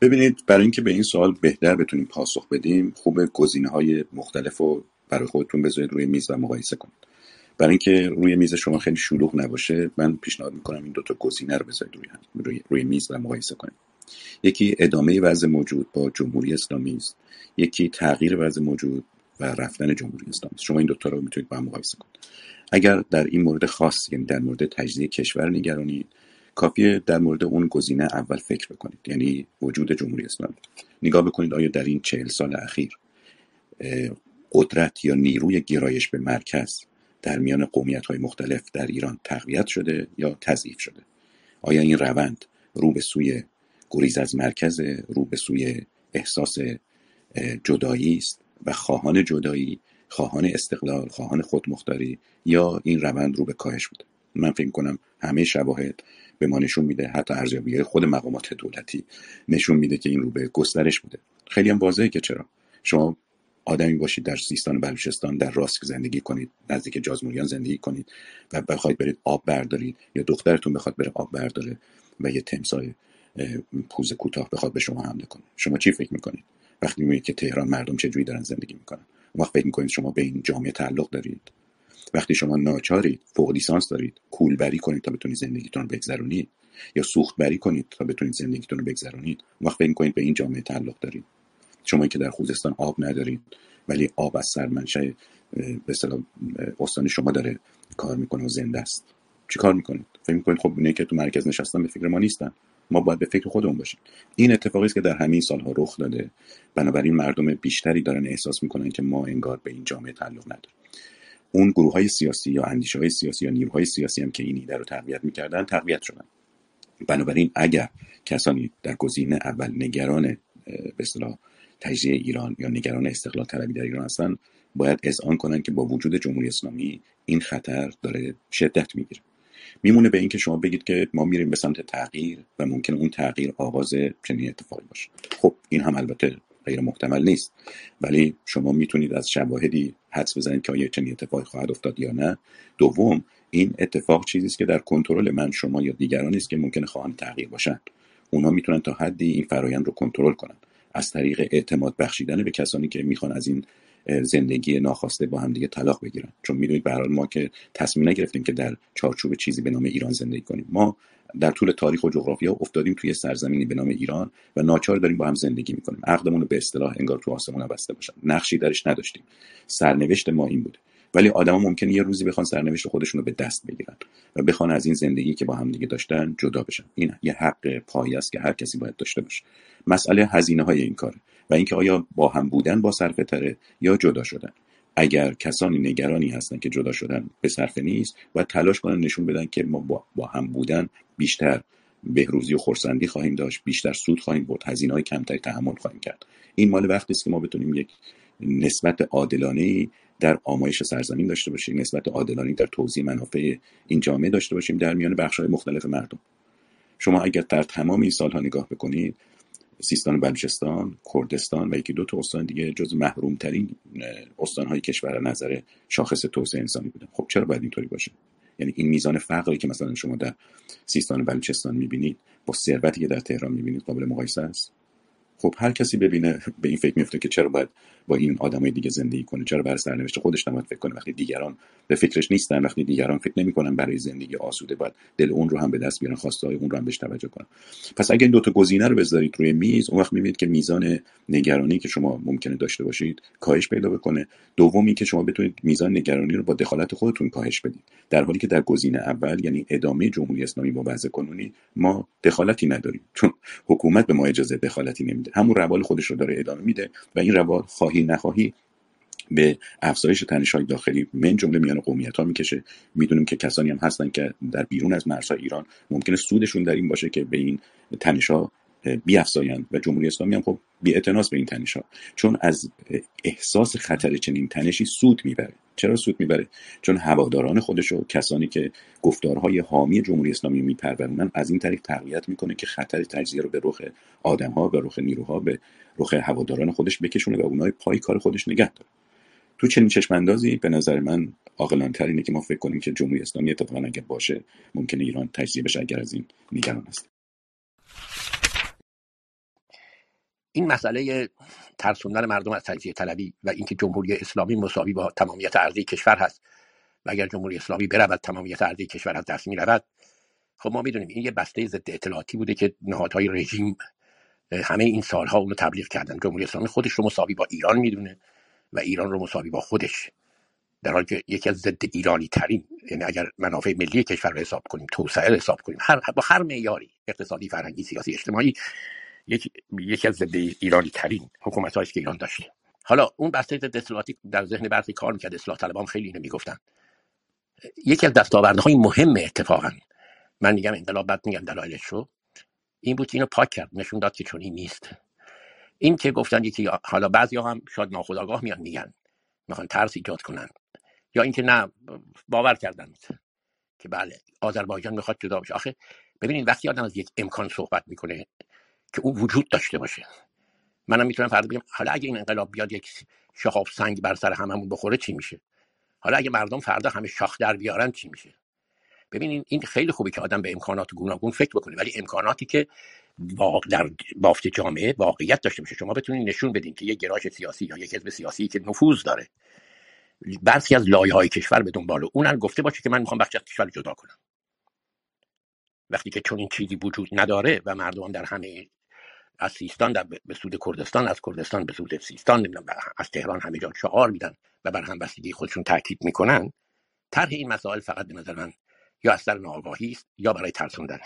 ببینید برای اینکه به این سوال بهتر بتونیم پاسخ بدیم خوب گزینه های مختلف رو برای خودتون بذارید روی میز و مقایسه کنید. برای اینکه روی میز شما خیلی شلوغ نباشه من پیشنهاد می‌کنم این دوتا گزینه رو بذارید روی, روی, روی میز و مقایسه کنید. یکی ادامه وضع موجود با جمهوری اسلامی است. یکی تغییر وضع موجود و رفتن جمهوری اسلامی است. شما این دوتا رو می‌تونید با هم مقایسه کنید. اگر در این مورد خاص یعنی در مورد تجزیه کشور نگرانید کافیه در مورد اون گزینه اول فکر بکنید. یعنی وجود جمهوری اسلامی. نگاه بکنید آیا در این چهل سال اخیر قدرت یا نیروی گرایش به مرکز در میان قومیت های مختلف در ایران تقویت شده یا تضعیف شده؟ آیا این روند رو به سوی گریز از مرکز رو به سوی احساس جدایی است و خواهان جدایی خواهان استقلال خواهان خودمختاری یا این روند رو به کاهش بوده؟ من فکر کنم همه شواهد به ما نشون میده حتی ارزیابی خود مقامات دولتی نشون میده که این رو به گسترش بوده. خیلی هم واضحه که چرا. شما آدمی باشید در سیستان و بلوچستان در راسک زندگی کنید نزدیک جازموریان زندگی کنید و بخواید برید آب بردارید یا دخترتون بخواد بره آب برداره و یه تمسای پوز کوتاه بخواد به شما حمله کنه. شما چی فکر می‌کنید؟ وقتی می‌بینید که تهران مردم چجوری دارن زندگی می‌کنن. وقت فکر می‌کنید شما به این جامعه تعلق دارید. وقتی شما ناچارید فوق لیسانس دارید کولبری کنید تا بتونید زندگیتون رو بگذرونید یا سوخت بری کنید تا بتونید زندگیتون رو بگذرونید وقت فکر کنید به این جامعه تعلق دارید. شما که در خوزستان آب ندارید ولی آب از سرمنشأ به اصطلاح استان شما داره کار می‌کنه و زنده است. چی کار می‌کنید؟ فکر می‌کنید خب اینه که تو مرکز نشستن به فکر ما نیستن. ما باید به فکر خودمون باشیم. این اتفاقی است که در همین سالها رخ داده. بنابراین مردم بیشتری دارن احساس می‌کنن که ما انگار به این جامعه تعلق نداریم. اون گروه های سیاسی یا اندیشه های سیاسی یا نیروهای سیاسی هم که این ایده رو تقویت می‌کردن تقویت شدن. بنابراین اگر کسانی در گزینه اول نگران به اصطلاح تجزیه ایران یا نگران استقلال طلبی در ایران هستن باید اذعان کنن که با وجود جمهوری اسلامی این خطر داره شدت می‌گیره. میمونه به اینکه شما بگید که ما میریم به سمت تغییر و ممکن اون تغییر آغاز چنین اتفاقی باشه. خب این هم البته غیر محتمل نیست. ولی شما می‌تونید از شواهدی حدس بزنید که آیا چنین اتفاقی خواهد افتاد یا نه. دوم این اتفاق چیزی است که در کنترل من شما یا دیگرانی است که ممکنه خواهان تغییر باشن اونا می‌تونن تا حدی این فرایند رو کنترل کنن. از طریق اعتماد بخشیدن به کسانی که می‌خوان از این زندگی ناخواسته با هم دیگه طلاق بگیرن. چون می‌دونید به ما که تصمیم نگرفتیم که در چارچوب چیزی به نام ایران زندگی کنیم. ما در طول تاریخ و جغرافیا افتادیم توی سرزمینی به نام ایران و ناچار داریم با هم زندگی می‌کنیم. عقدمون رو به اصطلاح انگار تو آسمون بسته باشن. نقشی درش نداشتیم. سرنوشت ما این بوده. ولی آدما ممکنه یه روزی بخوان سرنوشت خودشون رو به دست بگیرن و بخوان از این زندگی که با هم دیگه داشتن جدا بشن. این یه حق پایی است که هر کسی باید داشته باشه. مسئله هزینه های این کاره و اینکه آیا با هم بودن با صرفه تره یا جدا شدن. اگر کسانی نگرانی هستن که جدا شدن به صرفه نیست و تلاش کنن نشون بدن که ما با, هم بودن بیشتر بهروزی و خورسندی خواهیم داشت بیشتر سود خواهیم برد هزینه های کمتری تحمل خواهیم کرد. این مال وقتی است که ما بتونیم یک نسبت عادلانه در آمایش سرزمین داشته باشیم نسبت عادلانه در توزیع منافع این جامعه داشته باشیم در میان بخش های مختلف مردم. شما اگر در تمام این سالها نگاه بکنید سیستان بلوچستان کردستان و یکی دو تا استان دیگه جز محروم ترین استان های کشور نظر شاخص توسعه انسانی بودن. خب چرا باید اینطوری باشه؟ یعنی این میزان فقری که مثلا شما در سیستان بلوچستان می‌بینید با ثروتی که در تهران می‌بینید قابل مقایسه است؟ خب هر کسی ببینه به این فکر میفته که چرا باید با این آدمای دیگه زندگی کنه چرا برای سرنوشت خودش نباید فکر کنه. وقتی دیگران به فکرش نیستن وقتی دیگران فکر نمی‌کنن برای زندگی آسوده باید دل اون رو هم به دست بیارن خواسته های اون رو هم بهش توجه کنن. پس اگه این دو تا گزینه رو بذارید روی میز اون وقت می‌بینید که میزان نگرانی که شما ممکنه داشته باشید کاهش پیدا بکنه. دومی که شما بتونید میزان نگرانی رو با دخالت خودتون کاهش بدید. در حالی که در گزینه اول یعنی ادامه جمهوری اسلامی با وضع کنونی ما دخالتی نداریم. چون حکومت به ما اجازه دخالتی نمیده. همون روال خودش رو داره ادامه میده و این روال خواهی نخواهی به افزایش تنش های داخلی من جمله میان قومیت ها می‌کشه. می‌دونیم که کسانی هم هستن که در بیرون از مرزهای ایران ممکنه سودشون در این باشه که به این تنش ها بیافزایند و جمهوری اسلامی هم خب بی به این تنش ها چون از احساس خطر چنین تنشی سود می‌بره. چرا سود می‌بره؟ چون هواداران خودش و کسانی که گفتارهای حامی جمهوری اسلامی میپرورونن از این طریق تقویت می‌کنه که خطر تجزیه رو به رخ آدمها به رخ نیروها به رخ هواداران خودش بکشونه و اونای پای کار خودش نگه داره. تو چنین چشم اندازی به نظر من عاقلانتر اینه که ما فکر کنیم که جمهوری اسلامی اتفاقا اگر باشه ممکنه ایران تجزیه بشه اگر از این نگران است. این مسئله ترسوندن مردم از تجزیه طلبی و اینکه جمهوری اسلامی مساوی با تمامیت ارضی کشور هست و اگر جمهوری اسلامی برود تمامیت ارضی کشور از دست می‌رود خب ما می‌دونیم این یه بسته ضد اطلاعاتی بوده که نهادهای رژیم همه این سالها اونو تبلیغ کردن. جمهوری اسلامی خودش رو مساوی با ایران می‌دونه و ایران رو مساوی با خودش. در حالی که یکی از ضد ایرانی ترین یعنی اگر منافع ملی کشور رو حساب کنیم توسعه حساب کنیم هر با هر معیاری اقتصادی فرهنگی سیاسی اجتماعی یکی یکی از ضد ایرانی ترین حکومت که ایران داشته. حالا اون بسته ضد در ذهن برخی کار می‌کرد. اصلاح طلبان خیلی اینو می‌گفتن. یکی از دستاوردهای مهم اتفاقا من میگم انقلاب بعد میگم دلایلش رو این بود اینو پاک کرد. نشون داد که چون این نیست. این که گفتن یکی حالا بعضی هم شاید ناخداگاه میان میگن. می‌خوان ترس ایجاد کنن. یا اینکه نه باور کردن که بله آذربایجان می‌خواد جدا بشه. آخه ببینید وقتی آدم از یک امکان صحبت می‌کنه که اون وجود داشته باشه. منم می‌تونم فرض بگم حالا اگه این انقلاب بیاد یک شهاب سنگ بر سر هممون بخوره چی میشه؟ حالا اگه مردم فردا همه شاخ در بیارن چی میشه؟ ببینید این خیلی خوبه که آدم به امکانات گوناگون فکر بکنه ولی امکاناتی که در بافت جامعه واقعیت داشته باشه. شما بتونید نشون بدین که یک گراش سیاسی یا یک حزب سیاسی که نفوذ داره برخی از لایه های کشور به دنبال اونم گفته باشه که من می‌خوام بخش از کشور جدا کنم. وقتی که چون این چیزی وجود نداره و مردم در همه از سیستان در به سود کردستان از کردستان به سود سیستان نمی‌دونم از تهران همه جا شعار میدن و بر همبستگی خودشون تاکید می‌کنن. طرح این مسائل فقط به نظر من یا از سر ناآگاهی است یا برای ترسوندن.